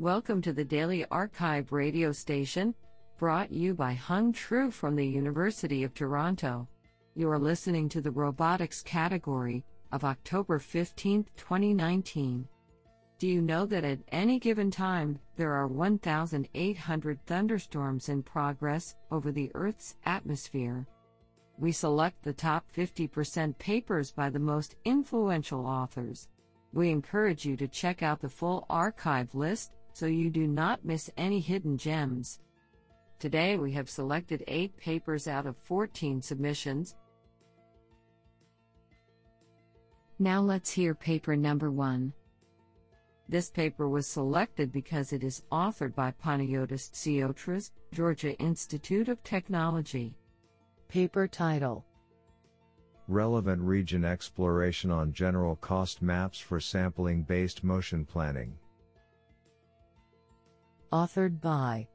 Welcome to the Daily Archive radio station, brought you by Hung Tru from the University of Toronto. You are listening to the robotics category of October 15, 2019. Do you know that at any given time, there are 1,800 thunderstorms in progress over the Earth's atmosphere? We select the top 50% papers by the most influential authors. We encourage you to check out the full archive list so you do not miss any hidden gems. Today we have selected 8 papers out of 14 submissions. Now let's hear paper number 1. This paper was selected because it is authored by Panagiotis Tsiotras, Georgia Institute of Technology. Paper title Relevant Region Exploration on General Cost Maps for Sampling Based Motion Planning. Authored by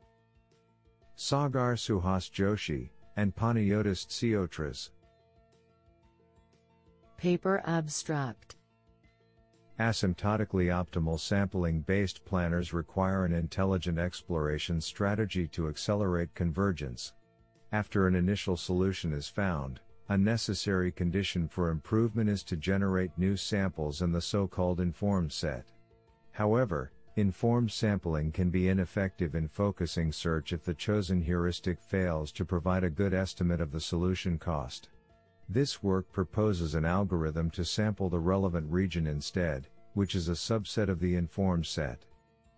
Sagar Suhas Joshi and Panagiotis Tsiotras. Paper Abstract Asymptotically optimal sampling based planners require an intelligent exploration strategy to accelerate convergence. After an initial solution is found, a necessary condition for improvement is to generate new samples in the so-called informed set. However, informed sampling can be ineffective in focusing search if the chosen heuristic fails to provide a good estimate of the solution cost. This work proposes an algorithm to sample the relevant region instead, which is a subset of the informed set.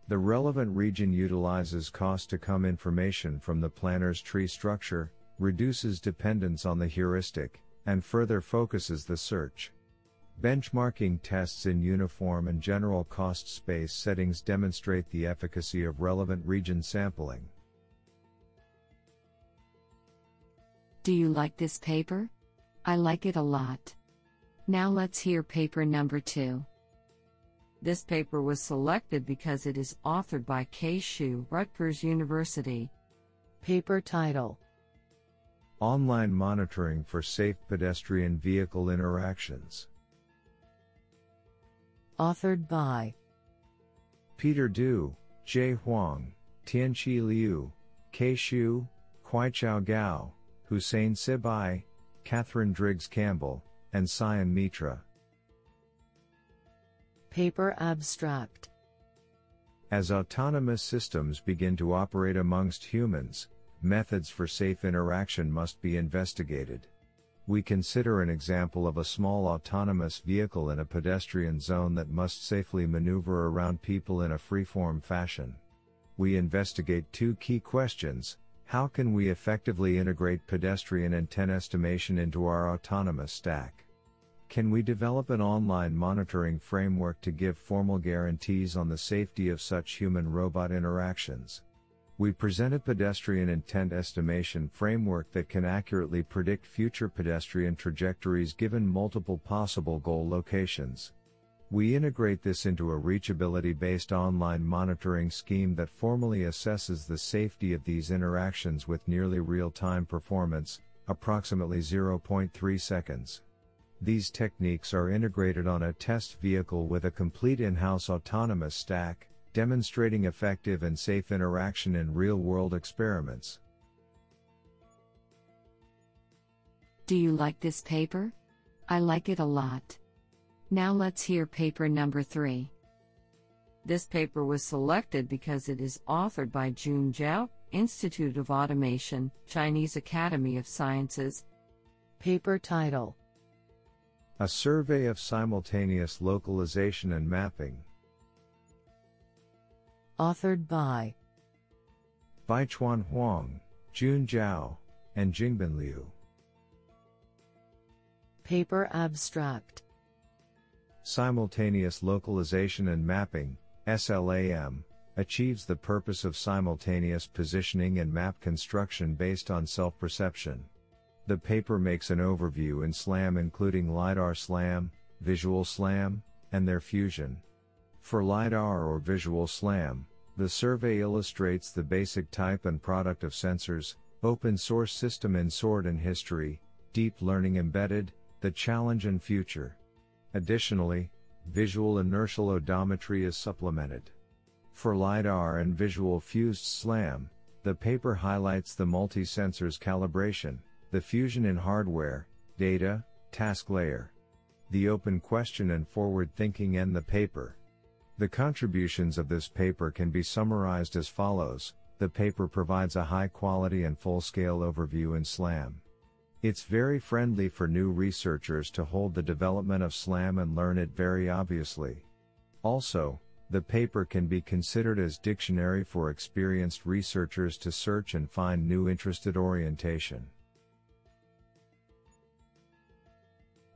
The relevant region utilizes cost to come information from the planner's tree structure, reduces dependence on the heuristic, and further focuses the search. Benchmarking tests in uniform and general cost space settings demonstrate the efficacy of relevant region sampling. Do you like this paper? I like it a lot. Now let's hear paper number two. This paper was selected because it is authored by Kay Xu, Rutgers University. Paper title Online Monitoring for Safe Pedestrian Vehicle Interactions. Authored by Peter Du, Jay Huang, Tianqi Liu, Kay Xu, Kuaichao Gao, Hussein Sibai, Catherine Driggs Campbell, and Sayan Mitra. Paper Abstract As autonomous systems begin to operate amongst humans, methods for safe interaction must be investigated. We consider an example of a small autonomous vehicle in a pedestrian zone that must safely maneuver around people in a freeform fashion. We investigate two key questions how can we effectively integrate pedestrian intent estimation into our autonomous stack? Can we develop an online monitoring framework to give formal guarantees on the safety of such human robot interactions? We present a pedestrian intent estimation framework that can accurately predict future pedestrian trajectories given multiple possible goal locations. We integrate this into a reachability based online monitoring scheme that formally assesses the safety of these interactions with nearly real time performance, approximately 0.3 seconds. These techniques are integrated on a test vehicle with a complete in house autonomous stack, demonstrating effective and safe interaction in real-world experiments. Do you like this paper? I like it a lot. Now let's hear paper number 3. This paper was selected because it is authored by Jun Zhao, Institute of Automation, Chinese Academy of Sciences. Paper title A Survey of Simultaneous Localization and Mapping Authored by Baichuan Huang, Jun Zhao, and Jingbin Liu. Paper Abstract Simultaneous Localization and Mapping, SLAM, achieves the purpose of simultaneous positioning and map construction based on self perception. The paper makes an overview in SLAM including LiDAR SLAM, Visual SLAM, and their fusion. For LiDAR or Visual SLAM, the survey illustrates the basic type and product of sensors, open source system in sort and history, deep learning embedded, the challenge and future. Additionally, visual inertial odometry is supplemented. For LiDAR and visual fused SLAM, the paper highlights the multi-sensors calibration, the fusion in hardware, data, task layer. The open question and forward thinking end the paper. The contributions of this paper can be summarized as follows. The paper provides a high quality and full scale overview in SLAM. It's very friendly for new researchers to hold the development of SLAM and learn it very obviously. Also, the paper can be considered as dictionary for experienced researchers to search and find new interested orientation.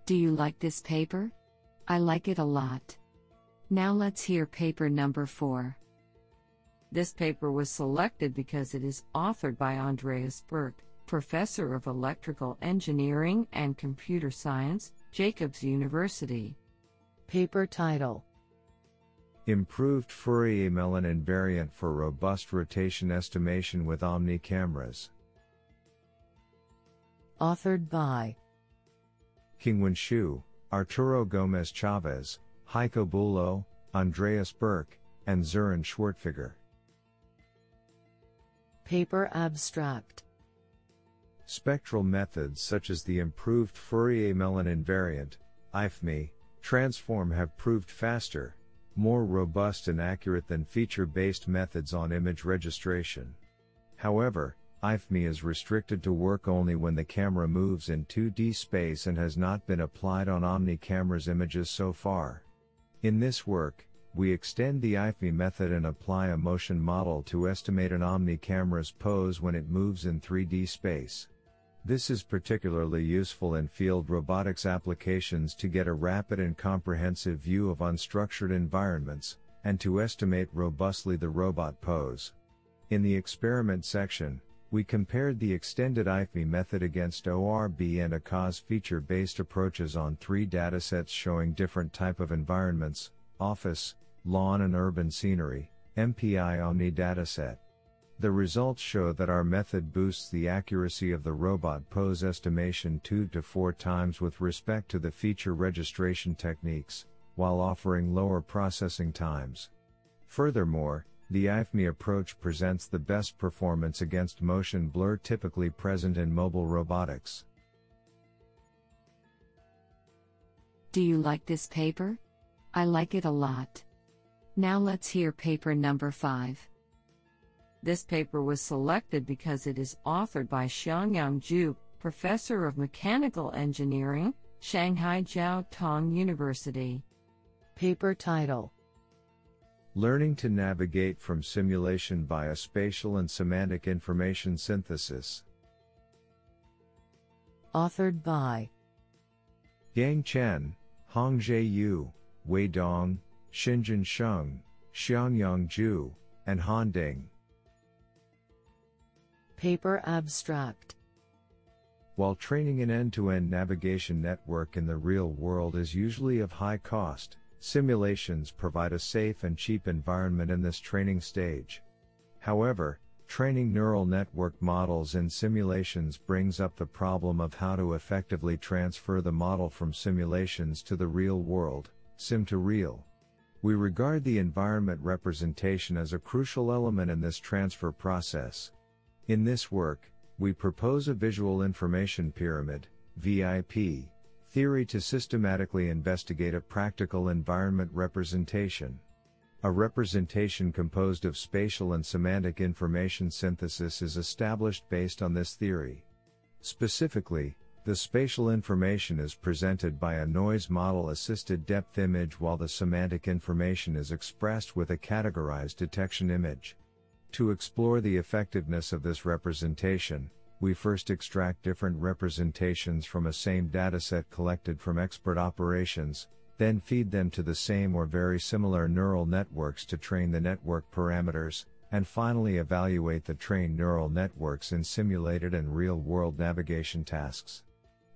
Do you like this paper? I like it a lot. Now let's hear paper number 4. This paper was selected because it is authored by Andreas Birk, professor of electrical engineering and computer science, Jacobs University. Paper title Improved Fourier-Mellin invariant for robust rotation estimation with Omni cameras. Authored by Qingwen Xu, Arturo Gomez Chavez, Heiko Bülow, Andreas Birk, and Sören Schwertfeger. Paper Abstract Spectral methods such as the improved Fourier-Mellin invariant, IFMI, transform have proved faster, more robust and accurate than feature-based methods on image registration. However, IFMI is restricted to work only when the camera moves in 2D space and has not been applied on Omni camera's images so far. In this work, we extend the IFMI method and apply a motion model to estimate an Omni camera's pose when it moves in 3D space. This is particularly useful in field robotics applications to get a rapid and comprehensive view of unstructured environments, and to estimate robustly the robot pose. In the experiment section, we compared the extended IFMI method against ORB and AKAZE feature-based approaches on three datasets showing different type of environments, office, lawn and urban scenery, MPI Omni dataset. The results show that our method boosts the accuracy of the robot pose estimation 2 to 4 times with respect to the feature registration techniques, while offering lower processing times. Furthermore, the IFMI approach presents the best performance against motion blur typically present in mobile robotics. Do you like this paper? I like it a lot. Now let's hear paper number 5. This paper was selected because it is authored by Xiangyang Zhu, professor of mechanical engineering, Shanghai Jiao Tong University. Paper title Learning to navigate from simulation via spatial and semantic information synthesis. Authored by Yang Chen, Hongzhe Yu, Wei Dong, Xinjun Sheng, Xiangyang Zhu, and Han Ding. Paper Abstract While training an end to end navigation network in the real world is usually of high cost, simulations provide a safe and cheap environment in this training stage. However, training neural network models in simulations brings up the problem of how to effectively transfer the model from simulations to the real world, sim to real. We regard the environment representation as a crucial element in this transfer process. In this work, we propose a visual information pyramid, VIP, theory to systematically investigate a practical environment representation. A representation composed of spatial and semantic information synthesis is established based on this theory. Specifically, the spatial information is presented by a noise model assisted depth image while the semantic information is expressed with a categorized detection image. To explore the effectiveness of this representation, we first extract different representations from a same dataset collected from expert operations, then feed them to the same or very similar neural networks to train the network parameters, and finally evaluate the trained neural networks in simulated and real-world navigation tasks.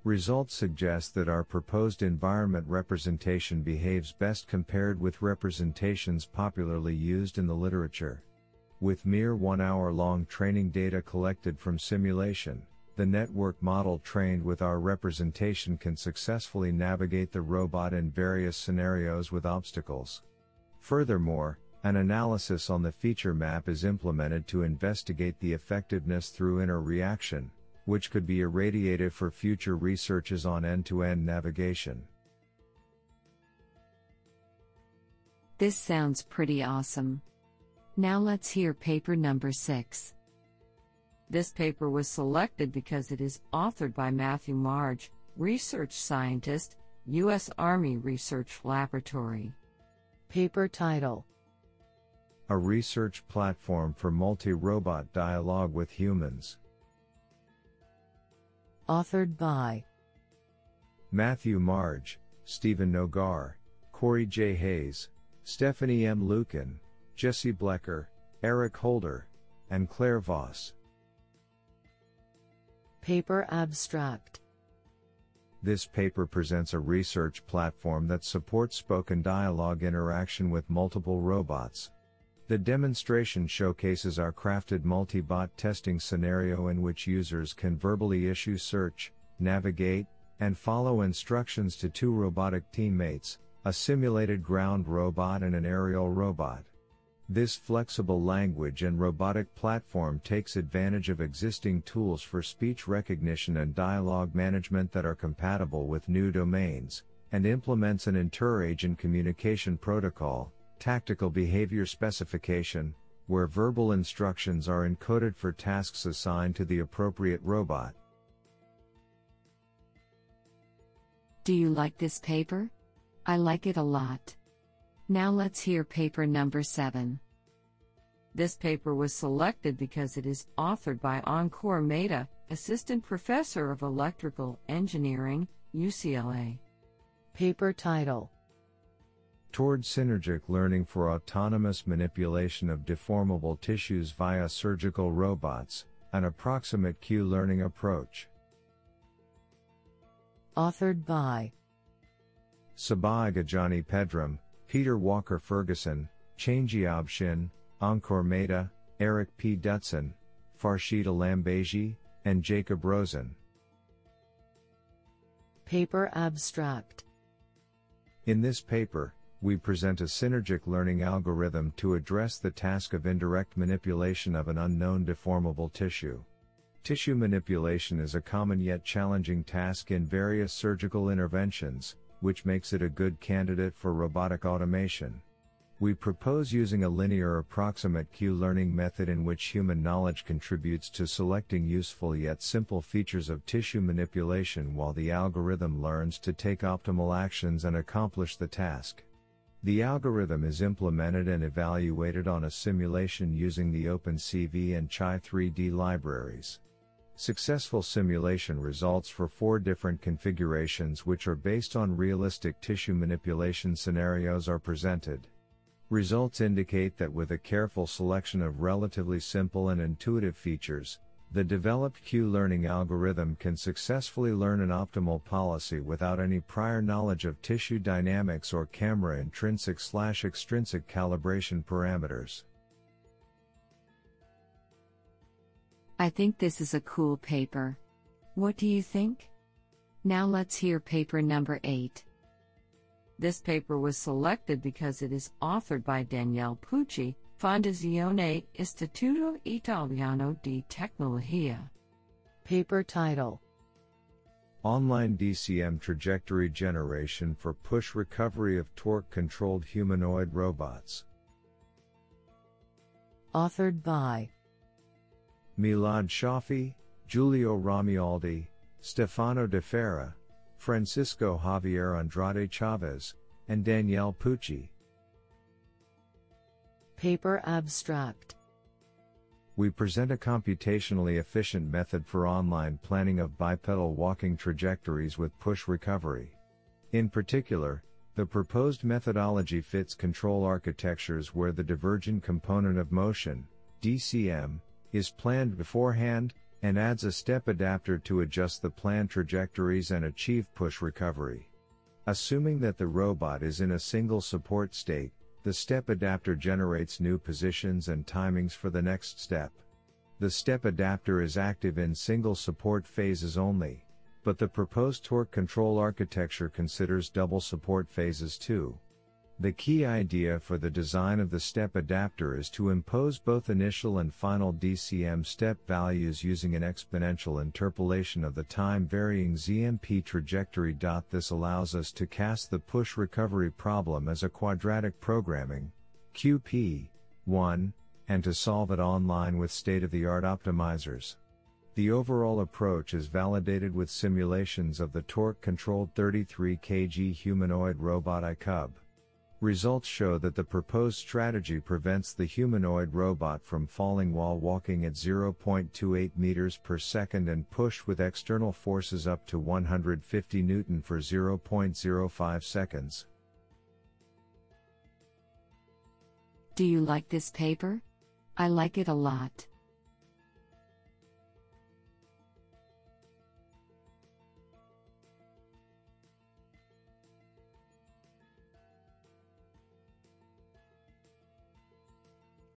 Results suggest that our proposed environment representation behaves best compared with representations popularly used in the literature. With mere one hour long training data collected from simulation, the network model trained with our representation can successfully navigate the robot in various scenarios with obstacles. Furthermore, An analysis on the feature map is implemented to investigate the effectiveness through inner reaction, which could be irradiated for future researches on end to end navigation. This sounds pretty awesome. Now let's hear paper number 6. This paper was selected because it is authored by Matthew Marge, research scientist, U.S. Army Research Laboratory. Paper title A research platform for multi robot dialogue with humans. Authored by Matthew Marge, Stephen Nogar, Corey J. Hayes, Stephanie M. Lukin, Jesse Blecker, Eric Holder, and Claire Voss. Paper Abstract This paper presents a research platform that supports spoken dialogue interaction with multiple robots. The demonstration showcases our crafted multi-bot testing scenario in which users can verbally issue search, navigate, and follow instructions to two robotic teammates, a simulated ground robot and an aerial robot. This flexible language and robotic platform takes advantage of existing tools for speech recognition and dialogue management that are compatible with new domains, and implements an interagent communication protocol, tactical behavior specification, where verbal instructions are encoded for tasks assigned to the appropriate robot. Do you like this paper? I like it a lot. Now let's hear paper number 7. This paper was selected because it is authored by Ankur Mehta, Assistant Professor of Electrical Engineering, UCLA. Paper title Toward Synergic Learning for Autonomous Manipulation of Deformable Tissues via Surgical Robots, an Approximate Q Learning Approach. Authored by Sahba Aghajani Pedram, Peter Walker Ferguson, Changyeob Shin, Ankur Mehta, Eric P. Dutson, Farshid Alambeigi, and Jacob Rosen. Paper Abstract In this paper, we present a synergic learning algorithm to address the task of indirect manipulation of an unknown deformable tissue. Tissue manipulation is a common yet challenging task in various surgical interventions, which makes it a good candidate for robotic automation. We propose using a linear approximate Q learning method in which human knowledge contributes to selecting useful yet simple features of tissue manipulation while the algorithm learns to take optimal actions and accomplish the task. The algorithm is implemented and evaluated on a simulation using the OpenCV and Chai 3D libraries. Successful simulation results for four different configurations which are based on realistic tissue manipulation scenarios are presented. Results indicate that with a careful selection of relatively simple and intuitive features, the developed Q learning algorithm can successfully learn an optimal policy without any prior knowledge of tissue dynamics or camera intrinsic slash extrinsic calibration parameters. I think this is a cool paper. What do you think? Now let's hear paper number 8. This paper was selected because it is authored by Daniele Pucci, Fondazione Istituto Italiano di Tecnologia. Paper title Online DCM Trajectory Generation for Push Recovery of Torque Controlled Humanoid Robots. Authored by Milad Shafiee, Giulio Romualdi, Stefano Dafarra, Francisco Javier Andrade Chavez, and Daniele Pucci. Paper Abstract We present a computationally efficient method for online planning of bipedal walking trajectories with push recovery. In particular, the proposed methodology fits control architectures where the divergent component of motion, DCM, is planned beforehand, and adds a step adapter to adjust the planned trajectories and achieve push recovery. Assuming that the robot is in a single support state, the step adapter generates new positions and timings for the next step. The step adapter is active in single support phases only, but the proposed torque control architecture considers double support phases too. The key idea for the design of the step adapter is to impose both initial and final DCM step values using an exponential interpolation of the time varying ZMP trajectory. This allows us to cast the push recovery problem as a quadratic programming QP 1 and to solve it online with state of the art optimizers. The overall approach is validated with simulations of the torque controlled 33 kg humanoid robot iCub. Results show that the proposed strategy prevents the humanoid robot from falling while walking at 0.28 meters per second and push with external forces up to 150 Newton for 0.05 seconds. Do you like this paper? I like it a lot.